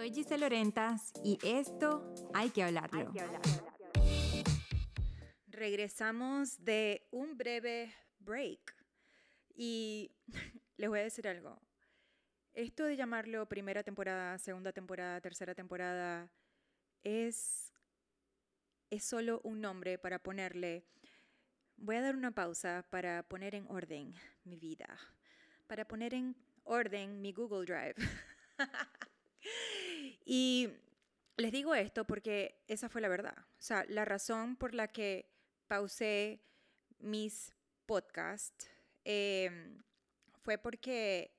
Soy Giselle Lorentas y esto hay que hablarlo. Regresamos de un breve break y les voy a decir algo. Esto de llamarlo primera temporada, segunda temporada, tercera temporada, es, es solo un nombre para ponerle. Voy a dar una pausa para poner en orden mi vida, para poner en orden mi Google Drive. y les digo esto porque esa fue la verdad. O sea, la razón por la que pausé mis podcasts em, fue porque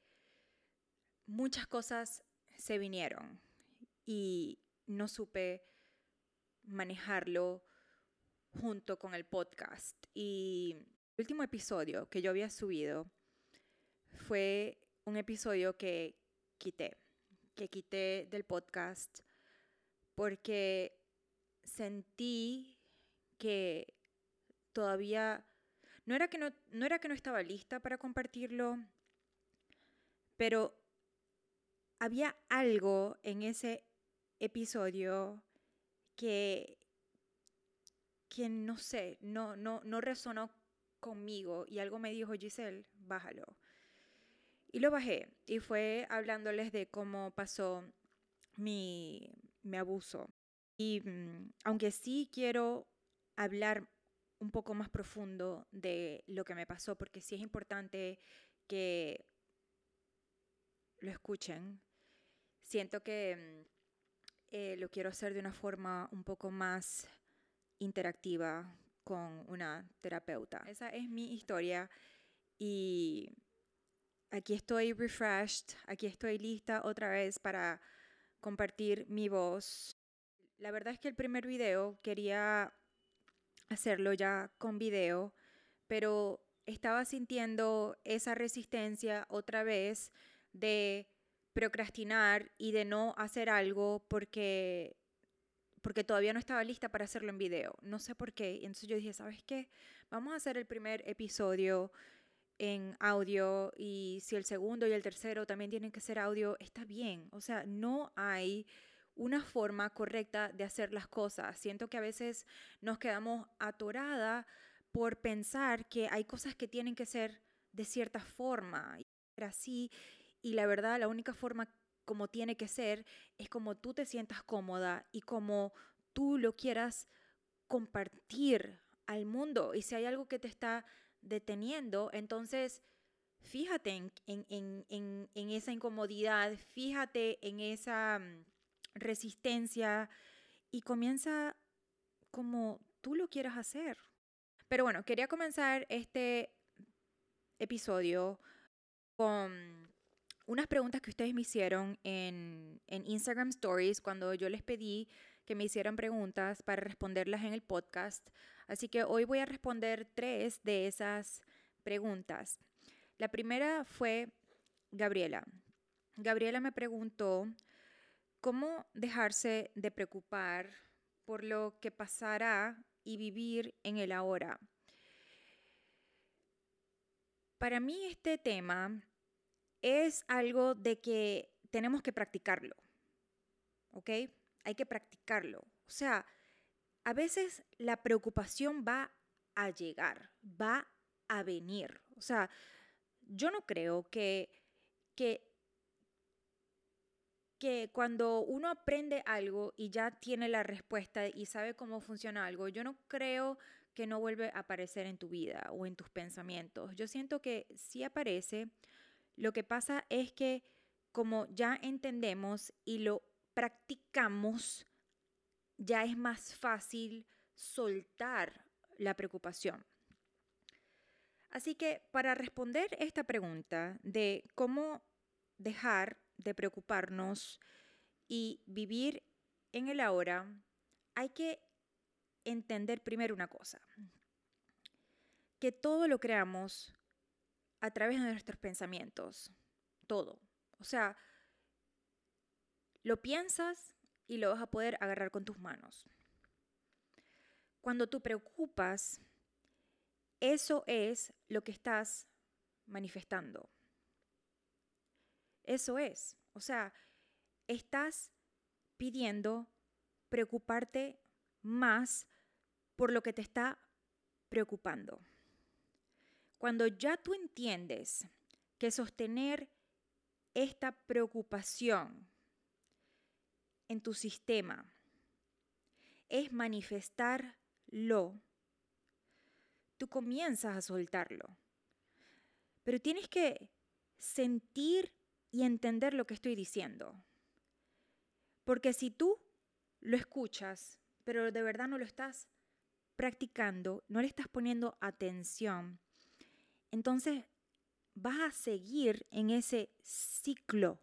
muchas cosas se vinieron y no supe manejarlo junto con el podcast. Y el último episodio que yo había subido fue un episodio que quité que quité del podcast porque sentí que todavía no era que no, no era que no estaba lista para compartirlo, pero había algo en ese episodio que, que no sé, no, no, no resonó conmigo y algo me dijo, Giselle, bájalo. Y lo bajé y fue hablándoles de cómo pasó mi, abuso. Y mm, aunque sí quiero hablar un poco más profundo de lo que me pasó, porque sí es importante que lo escuchen, siento que mm, eh, lo quiero hacer de una forma un poco más interactiva con una terapeuta. Esa es mi historia y aquí estoy refreshed, aquí estoy lista otra vez para compartir mi voz. La verdad es que el primer video quería hacerlo ya con video, pero estaba sintiendo esa resistencia otra vez de procrastinar y de no hacer algo porque porque todavía no estaba lista para hacerlo en video. No sé por qué. Entonces yo dije, ¿sabes qué? Vamos a hacer el primer episodio en audio y si el segundo y el tercero también tienen que ser audio, está bien. O sea, no hay una forma correcta de hacer las cosas. Siento que a veces nos quedamos atorada por pensar que hay cosas que tienen que ser de cierta forma. Y así, y la verdad, la única forma como tiene que ser es como tú te sientas cómoda y como tú lo quieras compartir al mundo. Y si hay algo que te está deteniendo, entonces fíjate en, esa incomodidad, fíjate en esa mm, resistencia y comienza como tú lo quieras hacer. Pero bueno, quería comenzar este episodio con unas preguntas que ustedes me hicieron en, en, Instagram Stories cuando yo les pedí que me hicieran preguntas para responderlas en el podcast. Así que hoy voy a responder tres de esas preguntas. La primera fue Gabriela. Gabriela me preguntó cómo dejarse de preocupar por lo que pasará y vivir en el ahora. Para mí este tema es algo de que tenemos que practicarlo, ¿ok? Hay que practicarlo. O sea, a veces la preocupación va a llegar, va a venir. O sea, yo no creo que, que, que cuando uno aprende algo y ya tiene la respuesta y sabe cómo funciona algo, yo no creo que no vuelve a aparecer en tu vida o en tus pensamientos. Yo siento que sí aparece, lo que pasa es que como ya entendemos y lo practicamos, ya es más fácil soltar la preocupación. Así que para responder esta pregunta de cómo dejar de preocuparnos y vivir en el ahora, hay que entender primero una cosa, que todo lo creamos a través de nuestros pensamientos. Todo. O sea, lo piensas y lo vas a poder agarrar con tus manos. Cuando tú preocupas, eso es lo que estás manifestando. Eso es. O sea, estás pidiendo preocuparte más por lo que te está preocupando. Cuando ya tú entiendes que sostener esta preocupación en tu sistema es manifestarlo, tú comienzas a soltarlo. Pero tienes que sentir y entender lo que estoy diciendo. Porque si tú lo escuchas, pero de verdad no lo estás practicando, no le estás poniendo atención, entonces vas a seguir en ese ciclo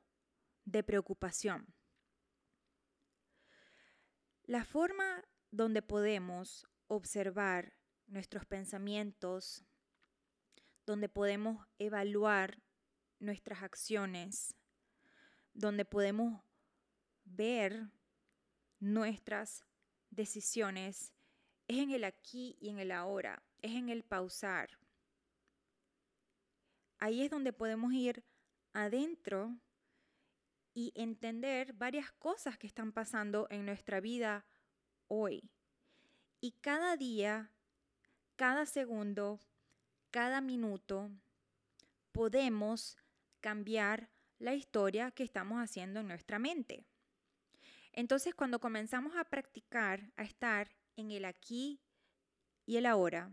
de preocupación. La forma donde podemos observar nuestros pensamientos, donde podemos evaluar nuestras acciones, donde podemos ver nuestras decisiones, es en el aquí y en el ahora, es en el pausar. Ahí es donde podemos ir adentro y entender varias cosas que están pasando en nuestra vida hoy. Y cada día, cada segundo, cada minuto, podemos cambiar la historia que estamos haciendo en nuestra mente. Entonces, cuando comenzamos a practicar, a estar en el aquí y el ahora,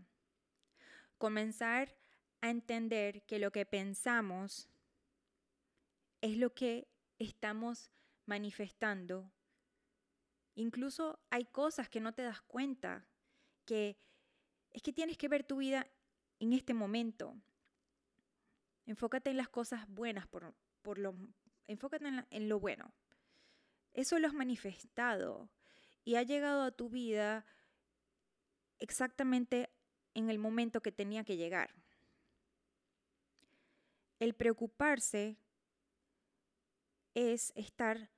comenzar a entender que lo que pensamos es lo que estamos manifestando. Incluso hay cosas que no te das cuenta, que es que tienes que ver tu vida en este momento. Enfócate en las cosas buenas, por, por lo, enfócate en, en lo bueno. Eso lo has manifestado y ha llegado a tu vida exactamente en el momento que tenía que llegar. El preocuparse es estar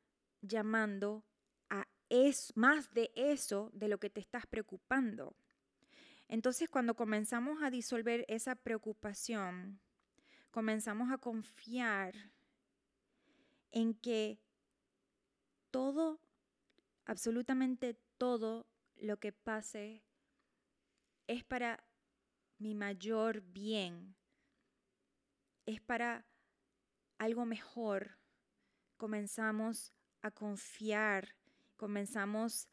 llamando a es más de eso de lo que te estás preocupando. Entonces, cuando comenzamos a disolver esa preocupación, comenzamos a confiar en que todo, absolutamente todo lo que pase es para mi mayor bien, es para algo mejor. Comenzamos a confiar, comenzamos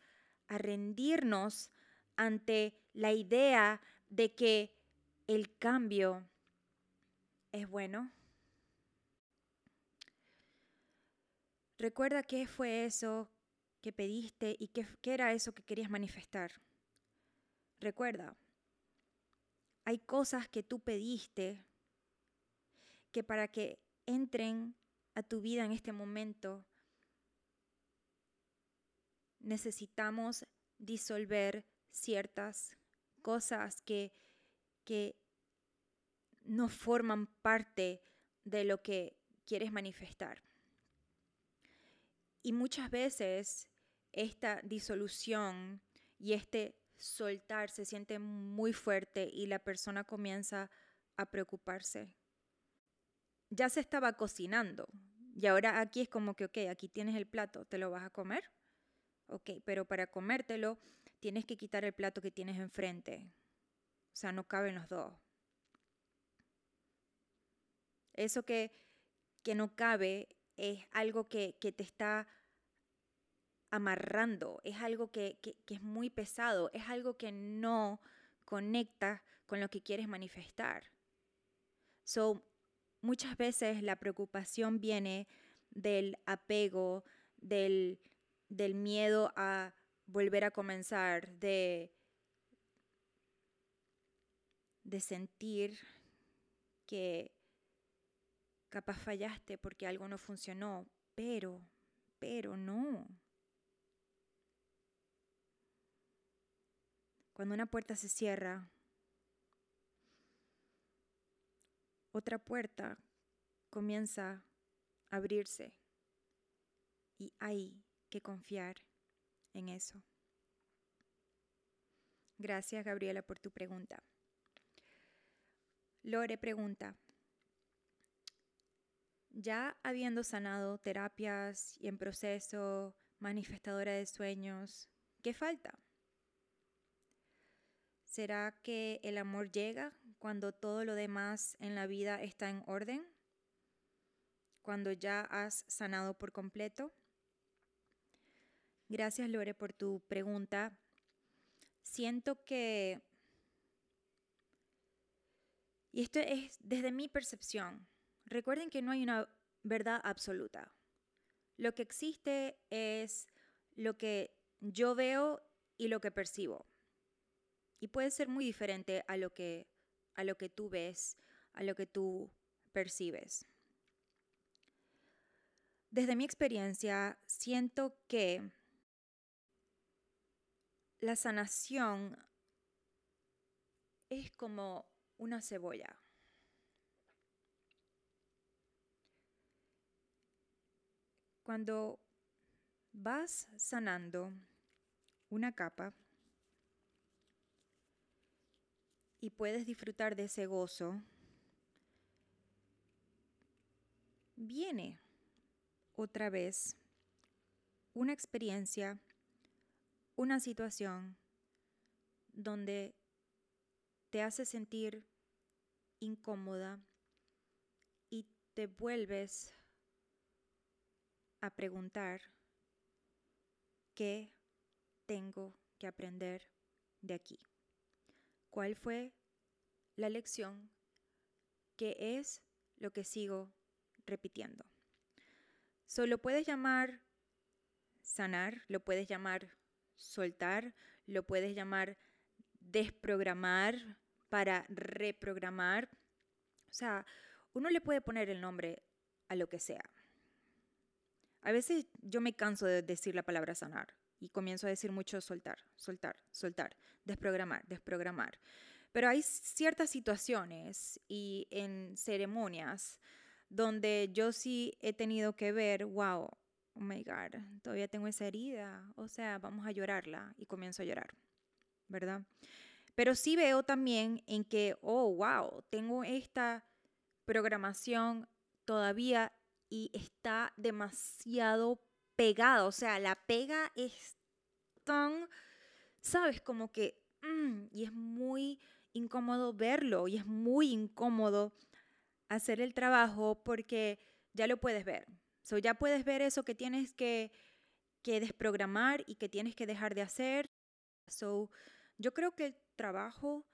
a rendirnos ante la idea de que el cambio es bueno. Recuerda qué fue eso que pediste y qué, era eso que querías manifestar. Recuerda, hay cosas que tú pediste que para que entren a tu vida en este momento, necesitamos disolver ciertas cosas que, que no forman parte de lo que quieres manifestar. Y muchas veces esta disolución y este soltar se siente muy fuerte y la persona comienza a preocuparse ya se estaba cocinando. Y ahora aquí es como que, ok, aquí tienes el plato, ¿te lo vas a comer? Ok, pero para comértelo tienes que quitar el plato que tienes enfrente. O sea, no caben los dos. Eso que, que no cabe es algo que, que te está amarrando, es algo que, que, que, es muy pesado, es algo que no conecta con lo que quieres manifestar. So, Muchas veces la preocupación viene del apego, del, del miedo a volver a comenzar, de, de sentir que capaz fallaste porque algo no funcionó, pero, pero no. Cuando una puerta se cierra, otra puerta comienza a abrirse y hay que confiar en eso. Gracias, Gabriela, por tu pregunta. Lore pregunta, ya habiendo sanado terapias y en proceso manifestadora de sueños, ¿qué falta? ¿Será que el amor llega cuando todo lo demás en la vida está en orden? ¿Cuando ya has sanado por completo? Gracias Lore por tu pregunta. Siento que, y esto es desde mi percepción, recuerden que no hay una verdad absoluta. Lo que existe es lo que yo veo y lo que percibo. Y puede ser muy diferente a lo que, a lo que tú ves, a lo que tú percibes. Desde mi experiencia, siento que la sanación es como una cebolla. Cuando vas sanando una capa, y puedes disfrutar de ese gozo, viene otra vez una experiencia, una situación donde te hace sentir incómoda y te vuelves a preguntar qué tengo que aprender de aquí cuál fue la lección, qué es lo que sigo repitiendo. Solo puedes llamar sanar, lo puedes llamar soltar, lo puedes llamar desprogramar para reprogramar. O sea, uno le puede poner el nombre a lo que sea. A veces yo me canso de decir la palabra sanar y comienzo a decir mucho soltar, soltar, soltar, desprogramar, desprogramar. Pero hay ciertas situaciones y en ceremonias donde yo sí he tenido que ver, wow, oh my God, todavía tengo esa herida, o sea, vamos a llorarla y comienzo a llorar, ¿verdad? Pero sí veo también en que, oh, wow, tengo esta programación todavía y está demasiado pegada, o sea, la pega es tan, sabes, como que, mm, y es muy incómodo verlo y es muy incómodo hacer el trabajo porque ya lo puedes ver. So, ya puedes ver eso que tienes que, que desprogramar y que tienes que dejar de hacer. So, yo creo que el trabajo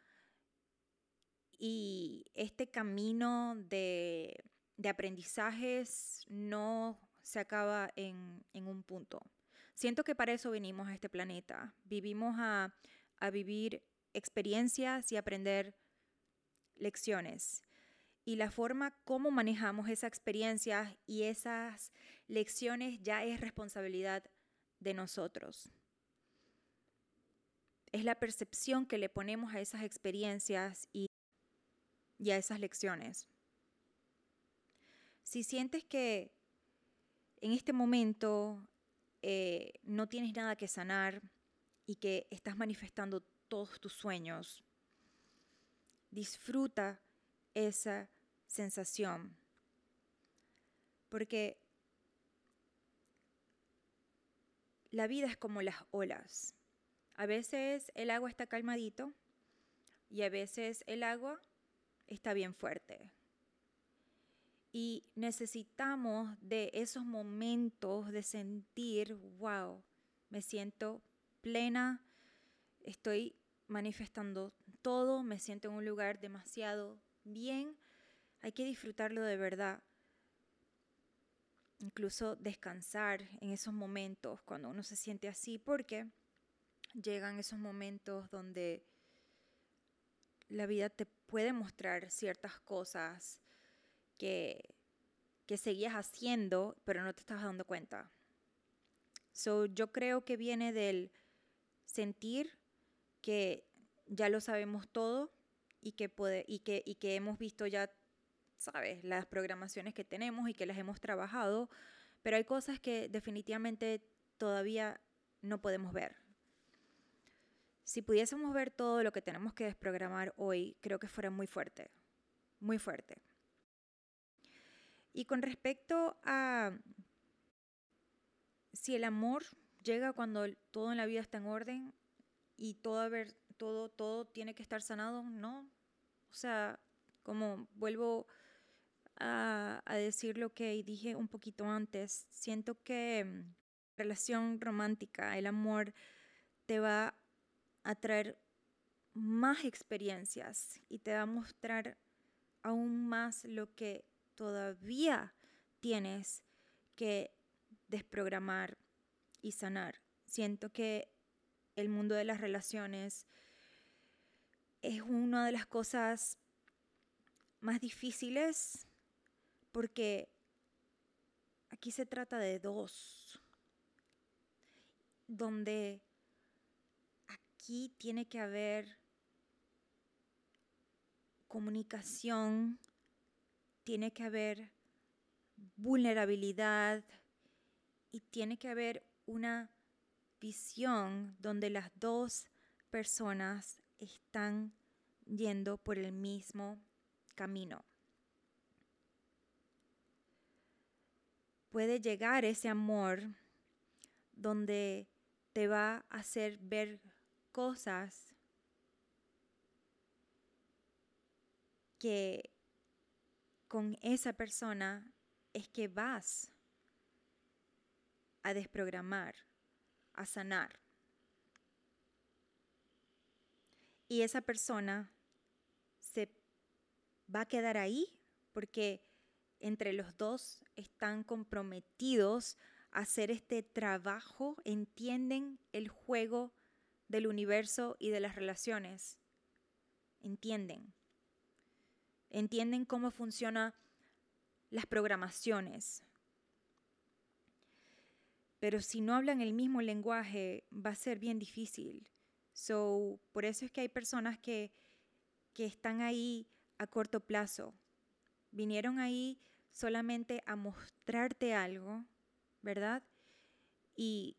y este camino de, de aprendizajes no se acaba en, un punto. Siento que para eso venimos a este planeta. Vivimos a, a vivir experiencias y aprender lecciones. Y la forma como manejamos esas experiencias y esas lecciones ya es responsabilidad de nosotros. Es la percepción que le ponemos a esas experiencias y, y a esas lecciones. Si sientes que en este momento eh, no tienes nada que sanar y que estás manifestando todos tus sueños, disfruta esa sensación. Porque la vida es como las olas. A veces el agua está calmadito y a veces el agua está bien fuerte. Y necesitamos de esos momentos de sentir, wow, me siento plena, estoy manifestando todo, me siento en un lugar demasiado bien. Hay que disfrutarlo de verdad. Incluso descansar en esos momentos cuando uno se siente así, porque llegan esos momentos donde la vida te puede mostrar ciertas cosas que, que seguías haciendo, pero no te estabas dando cuenta. So, yo creo que viene del sentir que ya lo sabemos todo y que, puede, y que, y que hemos visto ya, ¿sabes?, las programaciones que tenemos y que las hemos trabajado, pero hay cosas que definitivamente todavía no podemos ver. Si pudiésemos ver todo lo que tenemos que desprogramar hoy, creo que fuera muy fuerte, muy fuerte. Y con respecto a, si el amor llega cuando todo en la vida está en orden y todo, todo, todo tiene que estar sanado, no. O sea, como vuelvo a, a decir lo que dije un poquito antes, siento que mm, relación romántica, el amor, te va a traer más experiencias y te va a mostrar aún más lo que todavía tienes que desprogramar y sanar. Siento que el mundo de las relaciones es una de las cosas más difíciles porque aquí se trata de dos, donde aquí tiene que haber comunicación, tiene que haber vulnerabilidad y tiene que haber una visión donde las dos personas están yendo por el mismo camino. Puede llegar ese amor donde te va a hacer ver cosas que con esa persona es que vas a desprogramar, a sanar. Y esa persona se va a quedar ahí porque entre los dos están comprometidos a hacer este trabajo, entienden el juego del universo y de las relaciones. Entienden. Entienden cómo funcionan las programaciones. Pero si no hablan el mismo lenguaje, va a ser bien difícil. So, por eso es que hay personas que, que están ahí a corto plazo. Vinieron ahí solamente a mostrarte algo, ¿verdad? Y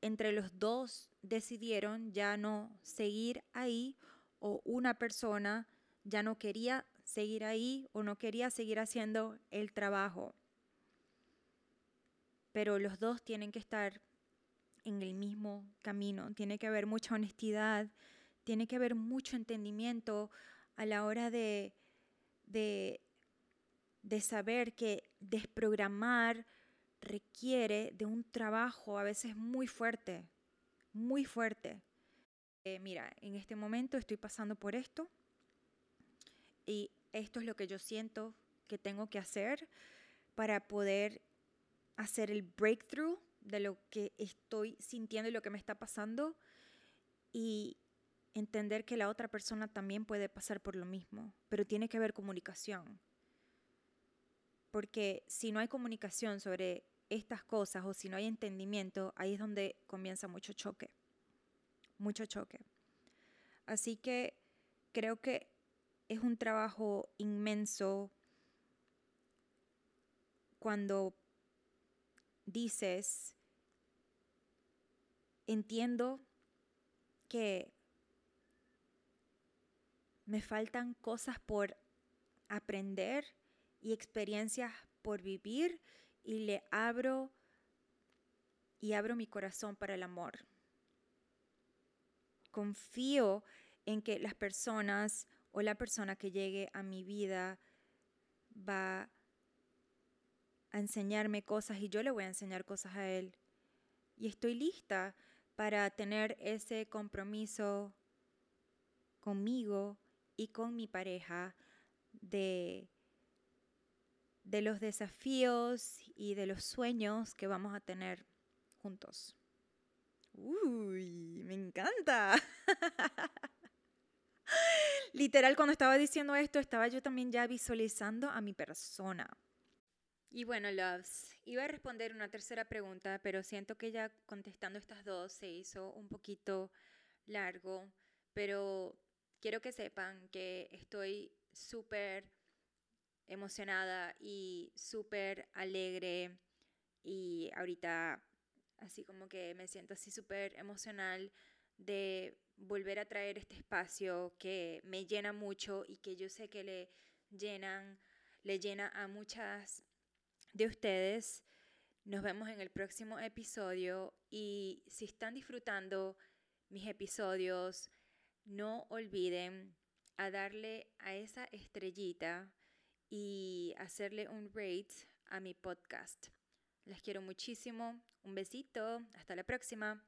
entre los dos decidieron ya no seguir ahí o una persona ya no quería seguir ahí o no quería seguir haciendo el trabajo. Pero los dos tienen que estar en el mismo camino, tiene que haber mucha honestidad, tiene que haber mucho entendimiento a la hora de, de, de saber que desprogramar requiere de un trabajo a veces muy fuerte, muy fuerte. Eh, mira, en este momento estoy pasando por esto y esto es lo que yo siento que tengo que hacer para poder hacer el breakthrough de lo que estoy sintiendo y lo que me está pasando y entender que la otra persona también puede pasar por lo mismo, pero tiene que haber comunicación. Porque si no hay comunicación sobre estas cosas o si no hay entendimiento, ahí es donde comienza mucho choque, mucho choque. Así que creo que es un trabajo inmenso cuando dices, entiendo que me faltan cosas por aprender y experiencias por vivir y le abro y abro mi corazón para el amor. Confío en que las personas o la persona que llegue a mi vida va a enseñarme cosas y yo le voy a enseñar cosas a él. Y estoy lista para tener ese compromiso conmigo y con mi pareja de, de los desafíos y de los sueños que vamos a tener juntos. Uy, me encanta. Literal, cuando estaba diciendo esto, estaba yo también ya visualizando a mi persona. Y bueno, Loves, iba a responder una tercera pregunta, pero siento que ya contestando estas dos se hizo un poquito largo, pero quiero que sepan que estoy súper emocionada y súper alegre y ahorita así como que me siento así súper emocional de volver a traer este espacio que me llena mucho y que yo sé que le llenan, le llena a muchas de ustedes. Nos vemos en el próximo episodio y si están disfrutando mis episodios, no olviden a darle a esa estrellita y hacerle un rate a mi podcast. Les quiero muchísimo. Un besito. Hasta la próxima.